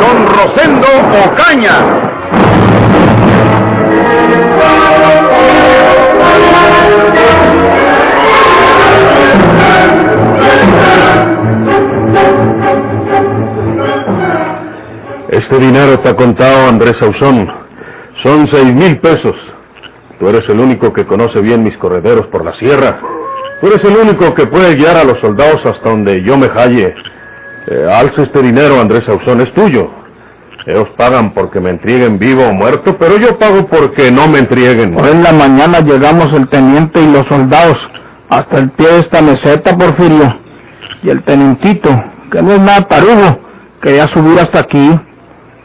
don Rosendo Ocaña. Este dinero ha contado Andrés Ausón. Son seis mil pesos. Tú eres el único que conoce bien mis correderos por la sierra. Tú eres el único que puede guiar a los soldados hasta donde yo me halle. Eh, alza este dinero, Andrés Ausón, es tuyo. Ellos pagan porque me entreguen vivo o muerto, pero yo pago porque no me entreguen. Hoy en la mañana llegamos el teniente y los soldados hasta el pie de esta meseta, Porfirio. Y el tenientito, que no es nada tarugo, quería subir hasta aquí.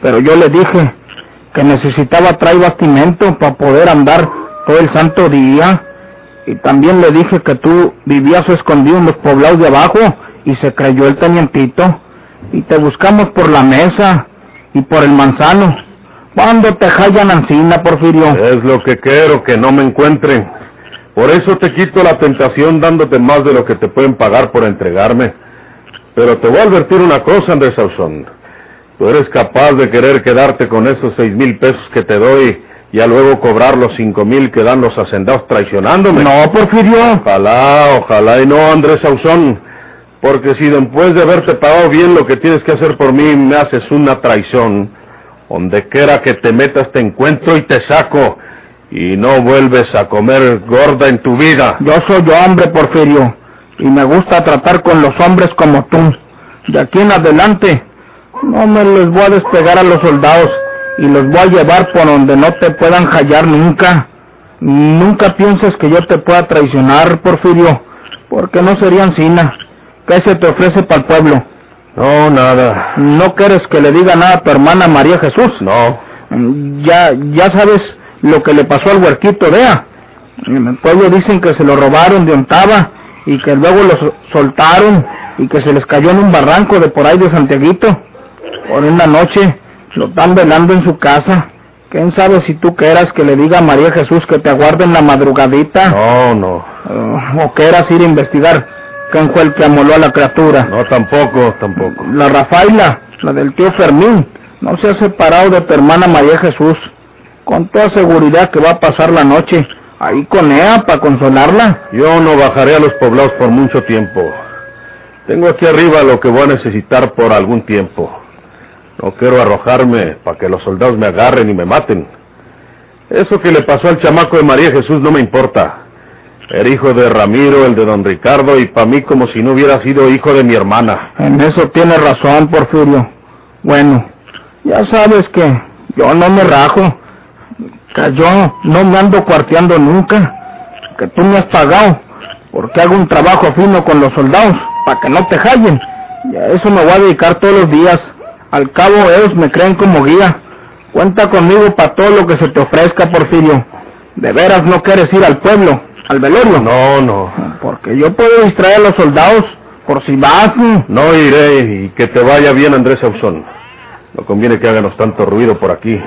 Pero yo le dije que necesitaba traer bastimento para poder andar todo el santo día. Y también le dije que tú vivías escondido en los poblados de abajo y se creyó el tenientito. Y te buscamos por la mesa y por el manzano. ¿Cuándo te hallan Ancina, Porfirio? Es lo que quiero, que no me encuentren. Por eso te quito la tentación dándote más de lo que te pueden pagar por entregarme. Pero te voy a advertir una cosa, Andrés Sauzón. Tú eres capaz de querer quedarte con esos seis mil pesos que te doy y a luego cobrar los cinco mil que dan los hacendados traicionándome. No, Porfirio. Ojalá, ojalá y no, Andrés Sauzón. Porque si después de haberte pagado bien lo que tienes que hacer por mí me haces una traición, donde quiera que te metas te encuentro y te saco y no vuelves a comer gorda en tu vida. Yo soy hombre, Porfirio, y me gusta tratar con los hombres como tú. De aquí en adelante no me les voy a despegar a los soldados y los voy a llevar por donde no te puedan hallar nunca. Nunca pienses que yo te pueda traicionar, Porfirio, porque no serían sina. ¿Qué se te ofrece para el pueblo? No, nada. ¿No quieres que le diga nada a tu hermana María Jesús? No. Ya, ya sabes lo que le pasó al huerquito, vea. En el pueblo dicen que se lo robaron de Ontava y que luego lo soltaron y que se les cayó en un barranco de por ahí de Santiaguito. Por una noche lo están velando en su casa. ¿Quién sabe si tú quieras que le diga a María Jesús que te aguarde en la madrugadita? No, no. Uh, ¿O quieras ir a investigar quién fue el que amoló a la criatura? No, tampoco, tampoco. La Rafaela, la del tío Fermín, no se ha separado de tu hermana María Jesús. Con toda seguridad que va a pasar la noche ahí con ella para consolarla. Yo no bajaré a los poblados por mucho tiempo. Tengo aquí arriba lo que voy a necesitar por algún tiempo. No quiero arrojarme para que los soldados me agarren y me maten. Eso que le pasó al chamaco de María Jesús no me importa. Era hijo de Ramiro, el de don Ricardo, y para mí como si no hubiera sido hijo de mi hermana. En eso tiene razón, Porfirio. Bueno, ya sabes que yo no me rajo. Que yo no me ando cuarteando nunca. Que tú me has pagado. Porque hago un trabajo fino con los soldados, para que no te hallen. Y a eso me voy a dedicar todos los días. Al cabo ellos me creen como guía. Cuenta conmigo para todo lo que se te ofrezca, Porfirio. ¿De veras no quieres ir al pueblo, al velorio? No, no. Porque yo puedo distraer a los soldados, por si vas. No iré y que te vaya bien, Andrés Ausón. No conviene que háganos tanto ruido por aquí.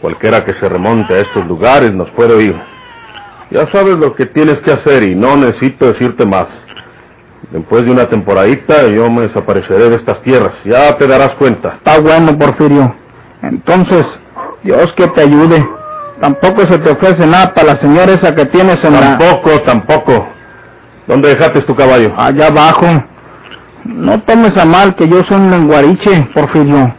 Cualquiera que se remonte a estos lugares nos puede oír. Ya sabes lo que tienes que hacer y no necesito decirte más. Después de una temporadita yo me desapareceré de estas tierras. Ya te darás cuenta. Está bueno, Porfirio. Entonces, Dios que te ayude. Tampoco se te ofrece nada para la señora esa que tienes en la... Tampoco, tampoco. ¿Dónde dejaste tu caballo? Allá abajo. No tomes a mal que yo soy un lenguariche, Porfirio.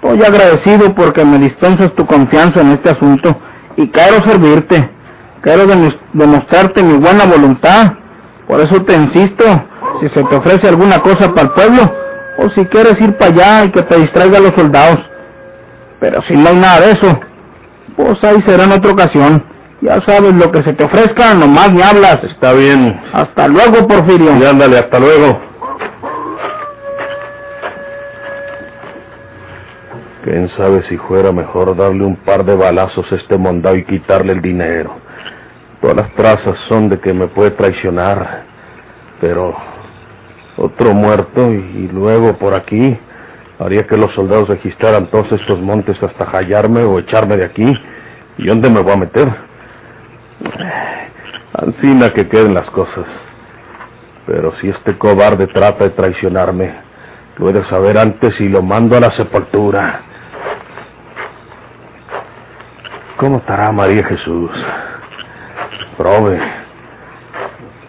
Estoy agradecido porque me dispensas tu confianza en este asunto y quiero servirte. Quiero demostrarte mi buena voluntad. Por eso te insisto, si se te ofrece alguna cosa para el pueblo, o si quieres ir para allá y que te distraiga a los soldados. Pero si no hay nada de eso, pues ahí será en otra ocasión. Ya sabes lo que se te ofrezca, nomás me hablas. Está bien. Hasta luego, Porfirio. Y ándale, hasta luego. Quién sabe si fuera mejor darle un par de balazos a este mondado y quitarle el dinero. Todas las trazas son de que me puede traicionar. Pero otro muerto y, luego por aquí haría que los soldados registraran todos estos montes hasta hallarme o echarme de aquí. ¿Y dónde me voy a meter? Ancina que queden las cosas. Pero si este cobarde trata de traicionarme, lo he de saber antes y lo mando a la sepultura. ¿Cómo estará María Jesús? Prove.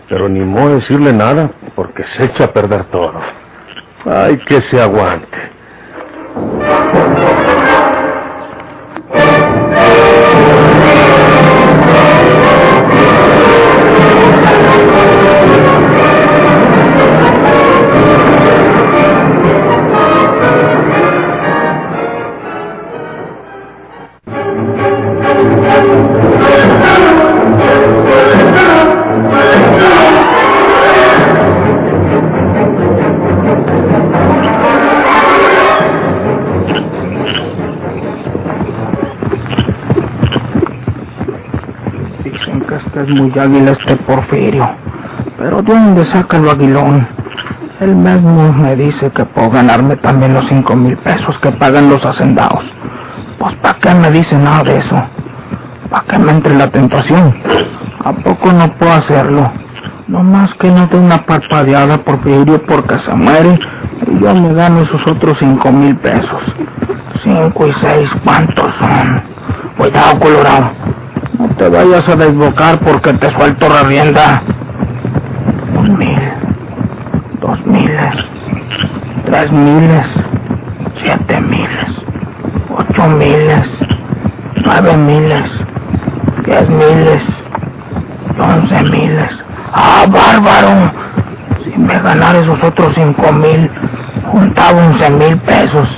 Pero ni modo decirle nada porque se echa a perder todo. Ay, que se aguante. Muy águila este Porfirio. Pero ¿de dónde saca el aguilón? Él mismo me dice que puedo ganarme también los cinco mil pesos que pagan los hacendados. Pues ¿para qué me dice nada de eso? ¿Para qué me entre la tentación? ¿A poco no puedo hacerlo? No más que no dé una parpadeada Porfirio porque se muere y yo me gano esos otros cinco mil pesos. Cinco y seis, ¿cuántos son? Cuidado, Colorado te vayas a desbocar porque te suelto la rienda. Un mil, dos miles, tres miles, siete miles, ocho miles, nueve miles, diez miles, once miles. ¡Ah, bárbaro! Si me ganara esos otros cinco mil, juntaba once mil pesos.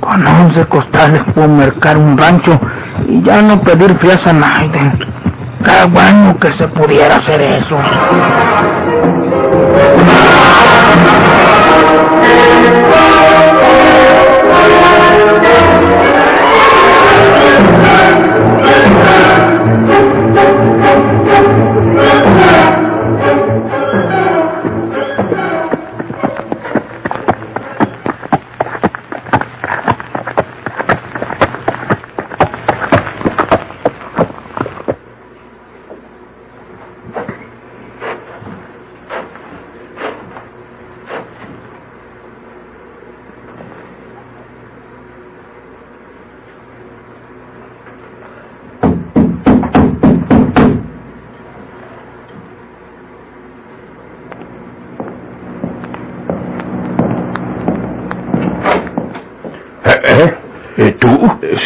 Con once costales puedo mercar un rancho y ya no pedir fianza a nadie. Qué bueno que se pudiera hacer eso.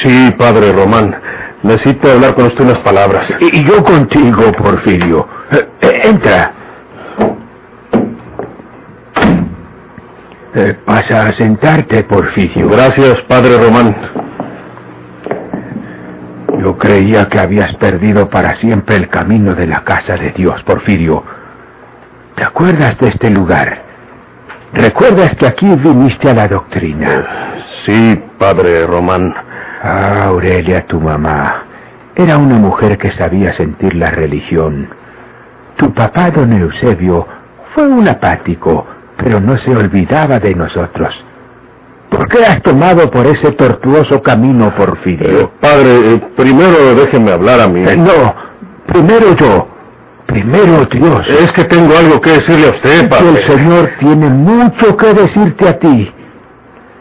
Sí, padre Román. Necesito hablar con usted unas palabras. Y yo contigo, Porfirio. Eh, eh, entra. Eh, pasa a sentarte, Porfirio. Gracias, padre Román. Yo creía que habías perdido para siempre el camino de la casa de Dios, Porfirio. ¿Te acuerdas de este lugar? ¿Recuerdas que aquí viniste a la doctrina? Sí, padre Román. Ah, Aurelia, tu mamá, era una mujer que sabía sentir la religión. Tu papá, don Eusebio, fue un apático, pero no se olvidaba de nosotros. ¿Por qué has tomado por ese tortuoso camino, Porfirio? Eh, padre, eh, primero déjeme hablar a mí. Eh, no, primero yo. Primero Dios. Es que tengo algo que decirle a usted, padre. el Señor tiene mucho que decirte a ti.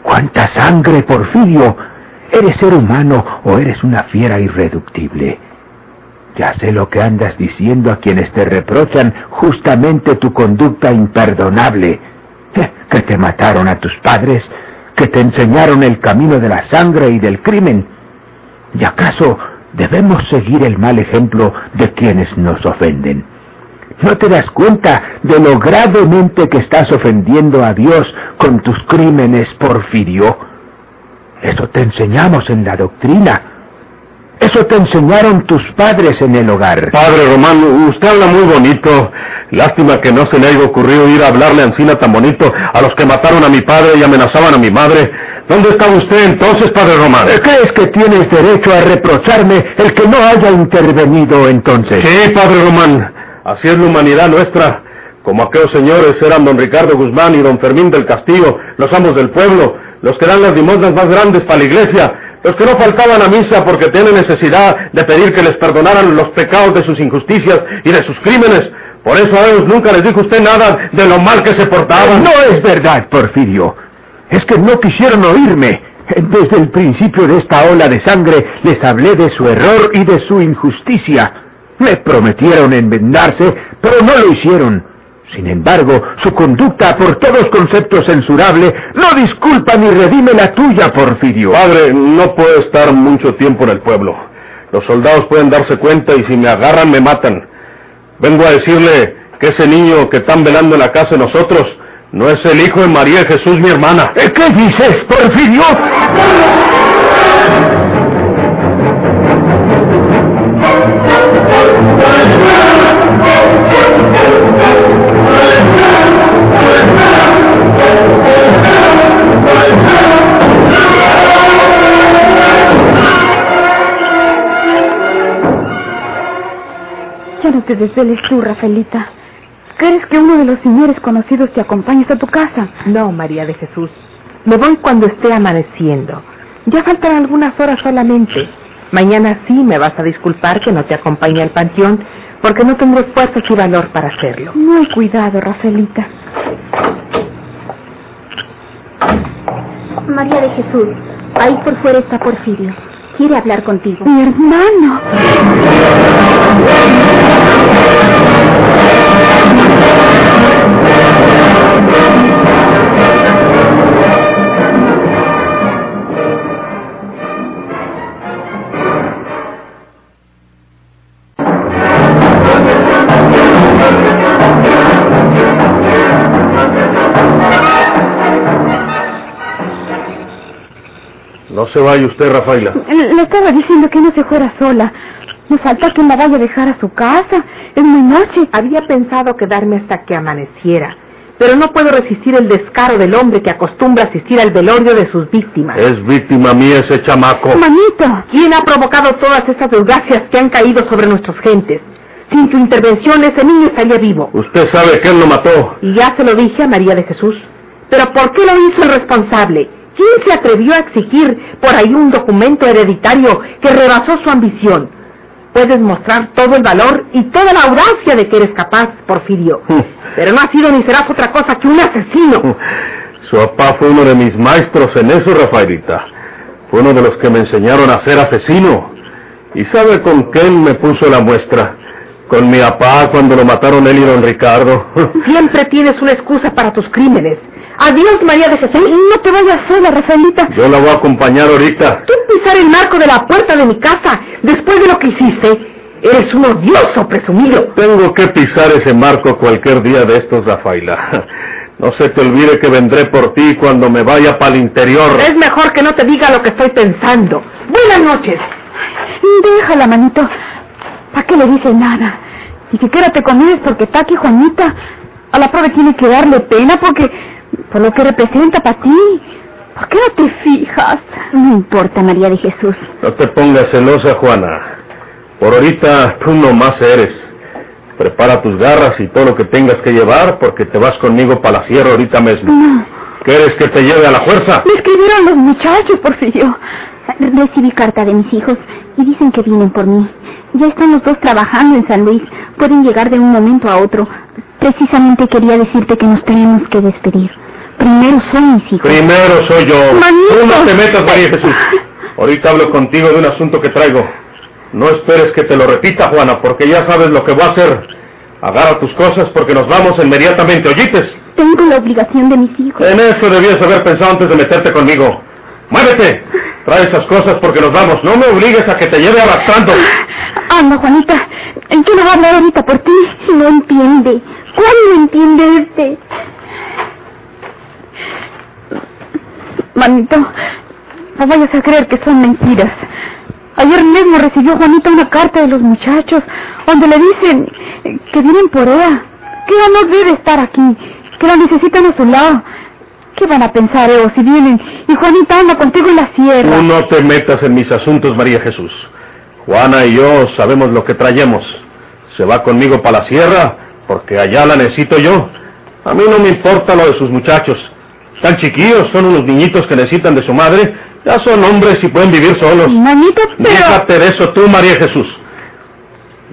¿Cuánta sangre, Porfirio, ¿Eres ser humano o eres una fiera irreductible? Ya sé lo que andas diciendo a quienes te reprochan justamente tu conducta imperdonable, que te mataron a tus padres, que te enseñaron el camino de la sangre y del crimen. ¿Y acaso debemos seguir el mal ejemplo de quienes nos ofenden? ¿No te das cuenta de lo gravemente que estás ofendiendo a Dios con tus crímenes, Porfirio? Eso te enseñamos en la doctrina. Eso te enseñaron tus padres en el hogar. Padre Román, usted habla muy bonito. Lástima que no se le haya ocurrido ir a hablarle a Ancina tan bonito a los que mataron a mi padre y amenazaban a mi madre. ¿Dónde estaba usted entonces, Padre Román? ¿Crees que tienes derecho a reprocharme el que no haya intervenido entonces? Sí, Padre Román. Así es la humanidad nuestra. Como aquellos señores eran don Ricardo Guzmán y don Fermín del Castillo, los amos del pueblo, los que dan las limosnas más grandes para la iglesia, los que no faltaban a misa porque tienen necesidad de pedir que les perdonaran los pecados de sus injusticias y de sus crímenes. Por eso a ellos nunca les dijo usted nada de lo mal que se portaban. No es verdad, Porfirio. Es que no quisieron oírme. Desde el principio de esta ola de sangre les hablé de su error y de su injusticia. Me prometieron enmendarse, pero no lo hicieron. Sin embargo, su conducta, por todos conceptos censurable, no disculpa ni redime la tuya, Porfirio. Padre, no puedo estar mucho tiempo en el pueblo. Los soldados pueden darse cuenta y si me agarran me matan. Vengo a decirle que ese niño que están velando en la casa de nosotros no es el hijo de María Jesús, mi hermana. ¿Eh, ¿Qué dices, Porfirio? Ya no te desveles tú, Rafaelita. ¿Quieres que uno de los señores conocidos te acompañe hasta tu casa? No, María de Jesús. Me voy cuando esté amaneciendo. Ya faltan algunas horas solamente. Mañana sí me vas a disculpar que no te acompañe al panteón, porque no tengo fuerzas y valor para hacerlo. Muy cuidado, Rafaelita. María de Jesús, ahí por fuera está Porfirio. Quiere hablar contigo. Mi hermano. No se vaya usted, Rafaela. Le estaba diciendo que no se fuera sola. Me falta que la vaya a dejar a su casa. Es muy noche. Había pensado quedarme hasta que amaneciera, pero no puedo resistir el descaro del hombre que acostumbra asistir al velorio de sus víctimas. Es víctima mía ese chamaco. Manito. ¿Quién ha provocado todas estas desgracias que han caído sobre nuestras gentes? Sin tu intervención ese niño estaría vivo. Usted sabe que él lo mató. Y ya se lo dije a María de Jesús. Pero ¿por qué lo hizo el responsable? ¿Quién se atrevió a exigir por ahí un documento hereditario que rebasó su ambición? Puedes mostrar todo el valor y toda la audacia de que eres capaz, Porfirio. Pero no has sido ni serás otra cosa que un asesino. Su papá fue uno de mis maestros en eso, Rafaelita. Fue uno de los que me enseñaron a ser asesino. ¿Y sabe con quién me puso la muestra? Con mi papá cuando lo mataron él y don Ricardo. Siempre tienes una excusa para tus crímenes. Adiós, María de Jesús. No te vayas sola, Rafaelita. Yo la voy a acompañar ahorita. Tú pisar el marco de la puerta de mi casa después de lo que hiciste. Eres un odioso presumido. Tengo que pisar ese marco cualquier día de estos, Rafaela. No se te olvide que vendré por ti cuando me vaya para el interior. Es mejor que no te diga lo que estoy pensando. Buenas noches. Déjala, manito. ¿Para qué le dices nada? Ni siquiera te conoces porque está aquí Juanita. A la prueba tiene que darle pena porque... Por lo que representa para ti. ¿Por qué no te fijas? No importa, María de Jesús. No te pongas celosa, Juana. Por ahorita tú nomás eres. Prepara tus garras y todo lo que tengas que llevar porque te vas conmigo para la sierra ahorita mismo. No. ¿Quieres que te lleve a la fuerza? Me escribieron los muchachos, Porfirio. Recibí carta de mis hijos y dicen que vienen por mí. Ya están los dos trabajando en San Luis. Pueden llegar de un momento a otro. Precisamente quería decirte que nos tenemos que despedir. Primero son mis hijos. Primero soy yo. Manito. Tú no te metas, María Jesús. Ahorita hablo contigo de un asunto que traigo. No esperes que te lo repita, Juana, porque ya sabes lo que voy a hacer. Agarra tus cosas porque nos vamos inmediatamente, ¿oyites? Tengo la obligación de mis hijos. En eso debías haber pensado antes de meterte conmigo. ¡Muévete! Trae esas cosas porque nos vamos. No me obligues a que te lleve arrastrando. Anda, Juanita. ¿En qué no va a hablar ahorita por ti? No entiende. ¿Cuándo entiende este? Manito, no vayas a creer que son mentiras. Ayer mismo recibió Juanita una carta de los muchachos donde le dicen que vienen por ella, que ella no debe estar aquí, que la necesitan a su lado. ¿Qué van a pensar ellos si vienen y Juanita anda contigo en la sierra? Tú no te metas en mis asuntos, María Jesús. Juana y yo sabemos lo que traemos. Se va conmigo para la sierra porque allá la necesito yo. A mí no me importa lo de sus muchachos. Están chiquillos, son unos niñitos que necesitan de su madre. Ya son hombres y pueden vivir solos. Mamita, pero... Déjate de eso tú, María Jesús.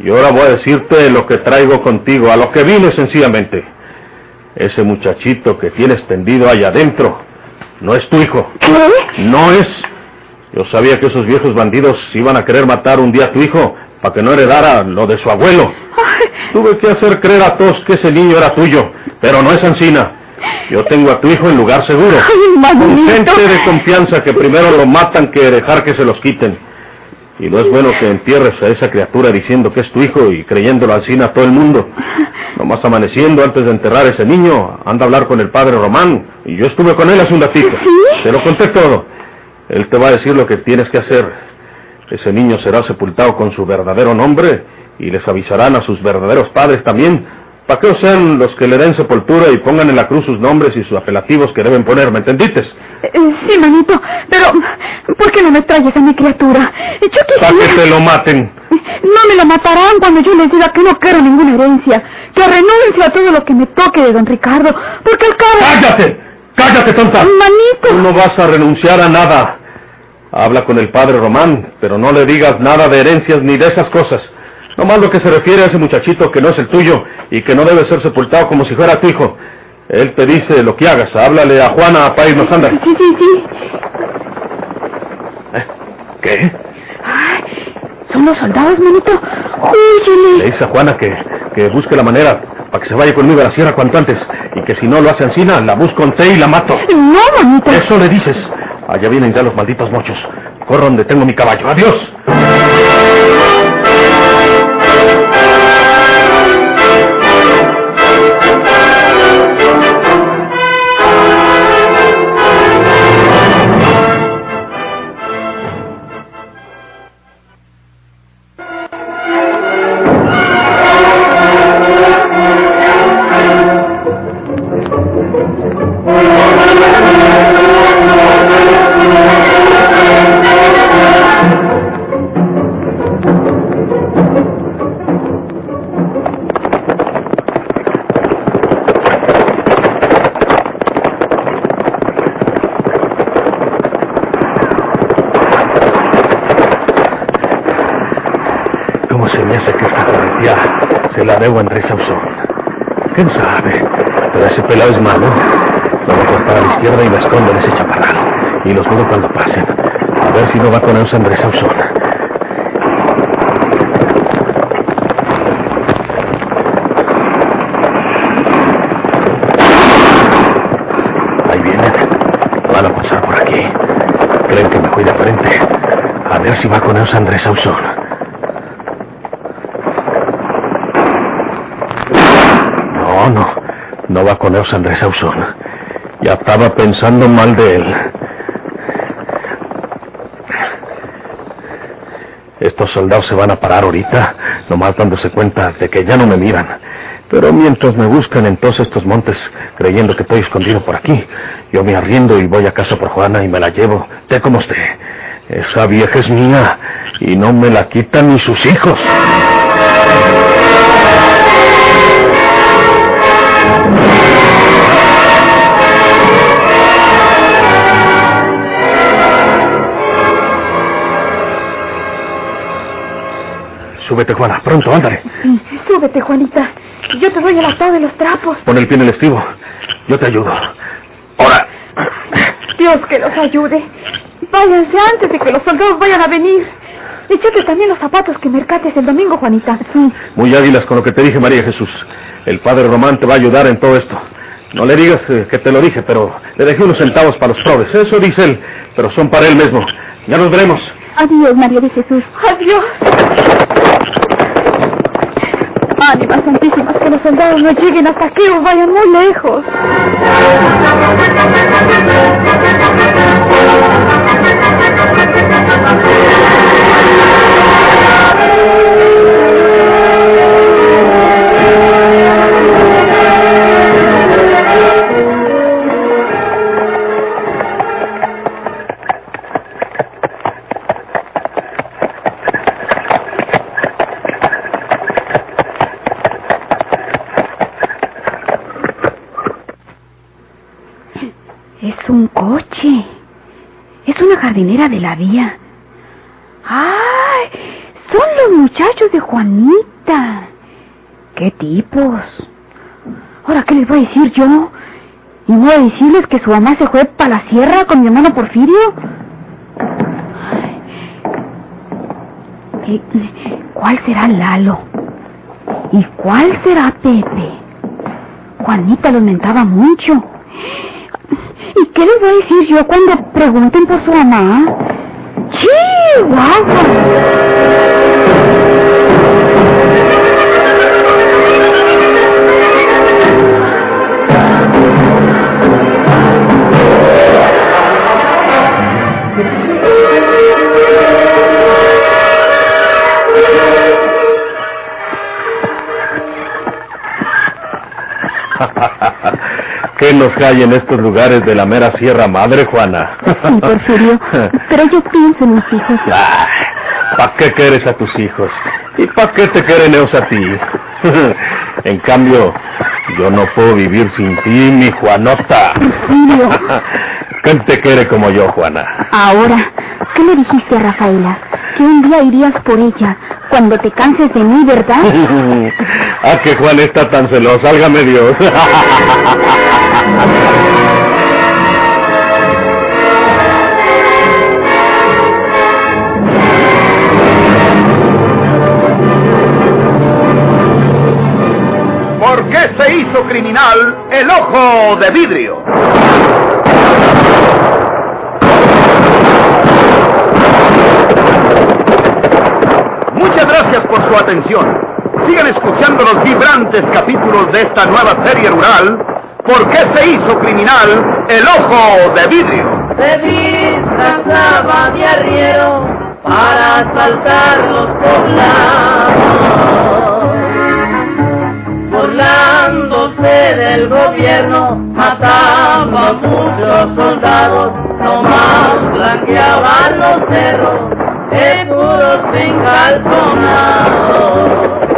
Y ahora voy a decirte lo que traigo contigo, a lo que vine sencillamente. Ese muchachito que tienes tendido allá adentro no es tu hijo. ¿Qué? No es. Yo sabía que esos viejos bandidos iban a querer matar un día a tu hijo para que no heredara lo de su abuelo. Tuve que hacer creer a todos que ese niño era tuyo, pero no es Ancina. Yo tengo a tu hijo en lugar seguro. Ay, Con gente de confianza que primero lo matan que dejar que se los quiten. Y no es bueno que entierres a esa criatura diciendo que es tu hijo y creyéndolo así a todo el mundo. Nomás amaneciendo antes de enterrar a ese niño, anda a hablar con el padre Román. Y yo estuve con él hace un ratito. ¿Sí? Te lo conté todo. Él te va a decir lo que tienes que hacer. Ese niño será sepultado con su verdadero nombre y les avisarán a sus verdaderos padres también, para que sean los que le den sepultura y pongan en la cruz sus nombres y sus apelativos que deben poner, ¿me entendiste? Eh, Sí, manito, pero ¿por qué no me traes a mi criatura? Yo Para que quisiera... te lo maten. No me lo matarán cuando yo les diga que no quiero ninguna herencia, que renuncio a todo lo que me toque de don Ricardo, porque al cabo... ¡Cállate! ¡Cállate, tonta! Tú Manito, no vas a renunciar a nada. Habla con el padre Román, pero no le digas nada de herencias ni de esas cosas. Nomás lo que se refiere a ese muchachito que no es el tuyo y que no debe ser sepultado como si fuera tu hijo. Él te dice lo que hagas. Háblale a Juana para irnos, anda. sí, sí, sí. ¿Qué? Son los soldados, manito. Le Óyele. dice a Juana que, que busque la manera para que se vaya conmigo a la sierra cuanto antes. Y que si no lo hace Encina, la busco en té y la mato. No, manito. Eso le dices. Allá vienen ya los malditos mochos. Corro donde tengo mi caballo. Adiós. La debo a Andrés Sauzón? ¿Quién sabe? Pero ese pelado es malo. Lo voy a cortar a la izquierda y me escondo en ese chaparral. Y los miro cuando pasen. A ver si no va con ellos Andrés Sauzón. Ahí vienen. Van a pasar por aquí. Creen que me cuida frente. A ver si va con ellos Andrés Sauzón. No, no. No va con ellos Andrés Ausón. Ya estaba pensando mal de él. Estos soldados se van a parar ahorita, nomás dándose cuenta de que ya no me miran. Pero mientras me buscan en todos estos montes, creyendo que estoy escondido por aquí, yo me arriendo y voy a casa por Juana y me la llevo, de como esté. Esa vieja es mía y no me la quitan ni sus hijos. Súbete, Juana, pronto, ándale. Súbete, Juanita. Yo te doy el atado de los trapos. Pon el pie en el estribo. Yo te ayudo. Ahora. Dios que los ayude. Váyanse antes de que los soldados vayan a venir. Échate también los zapatos que mercates el domingo, Juanita. Sí. Muy águilas con lo que te dije, María Jesús. El padre Román te va a ayudar en todo esto. No le digas eh, que te lo dije, pero le dejé unos centavos para los probes. Eso dice él, pero son para él mismo. Ya nos veremos. Adiós, María de Jesús. Adiós. Ánimas santísimas, que los soldados no lleguen hasta aquí o vayan muy lejos. De la vía. ¡Ay! Son los muchachos de Juanita. ¡Qué tipos! Ahora, ¿qué les voy a decir yo? ¿Y voy a decirles que su mamá se fue para la sierra con mi hermano Porfirio? Ay. ¿Cuál será Lalo? ¿Y cuál será Pepe? Juanita lo mentaba mucho. ¿Y qué les voy a decir yo cuando pregunten por su mamá? ¿Qué nos hay en estos lugares de la mera Sierra Madre, Juana? Sí, Porfirio, pero yo pienso en mis hijos. ¿Para qué quieres a tus hijos? ¿Y para qué te quieren ellos a ti? en cambio, yo no puedo vivir sin ti, mi Juanota. Porfirio. ¿Quién te quiere como yo, Juana? Ahora, ¿qué le dijiste a Rafaela? Que un día irías por ella, cuando te canses de mí, ¿verdad? ah, que Juan está tan celoso, álgame Dios. ¿Por qué se hizo criminal el ojo de vidrio? Muchas gracias por su atención. Sigan escuchando los vibrantes capítulos de esta nueva serie rural. ¿Por qué se hizo criminal el ojo de vidrio? Se disfrazaba de arriero para asaltar los poblados. Burlándose del gobierno, mataba a muchos soldados, nomás blanqueaban los cerros, seguros encalzonados.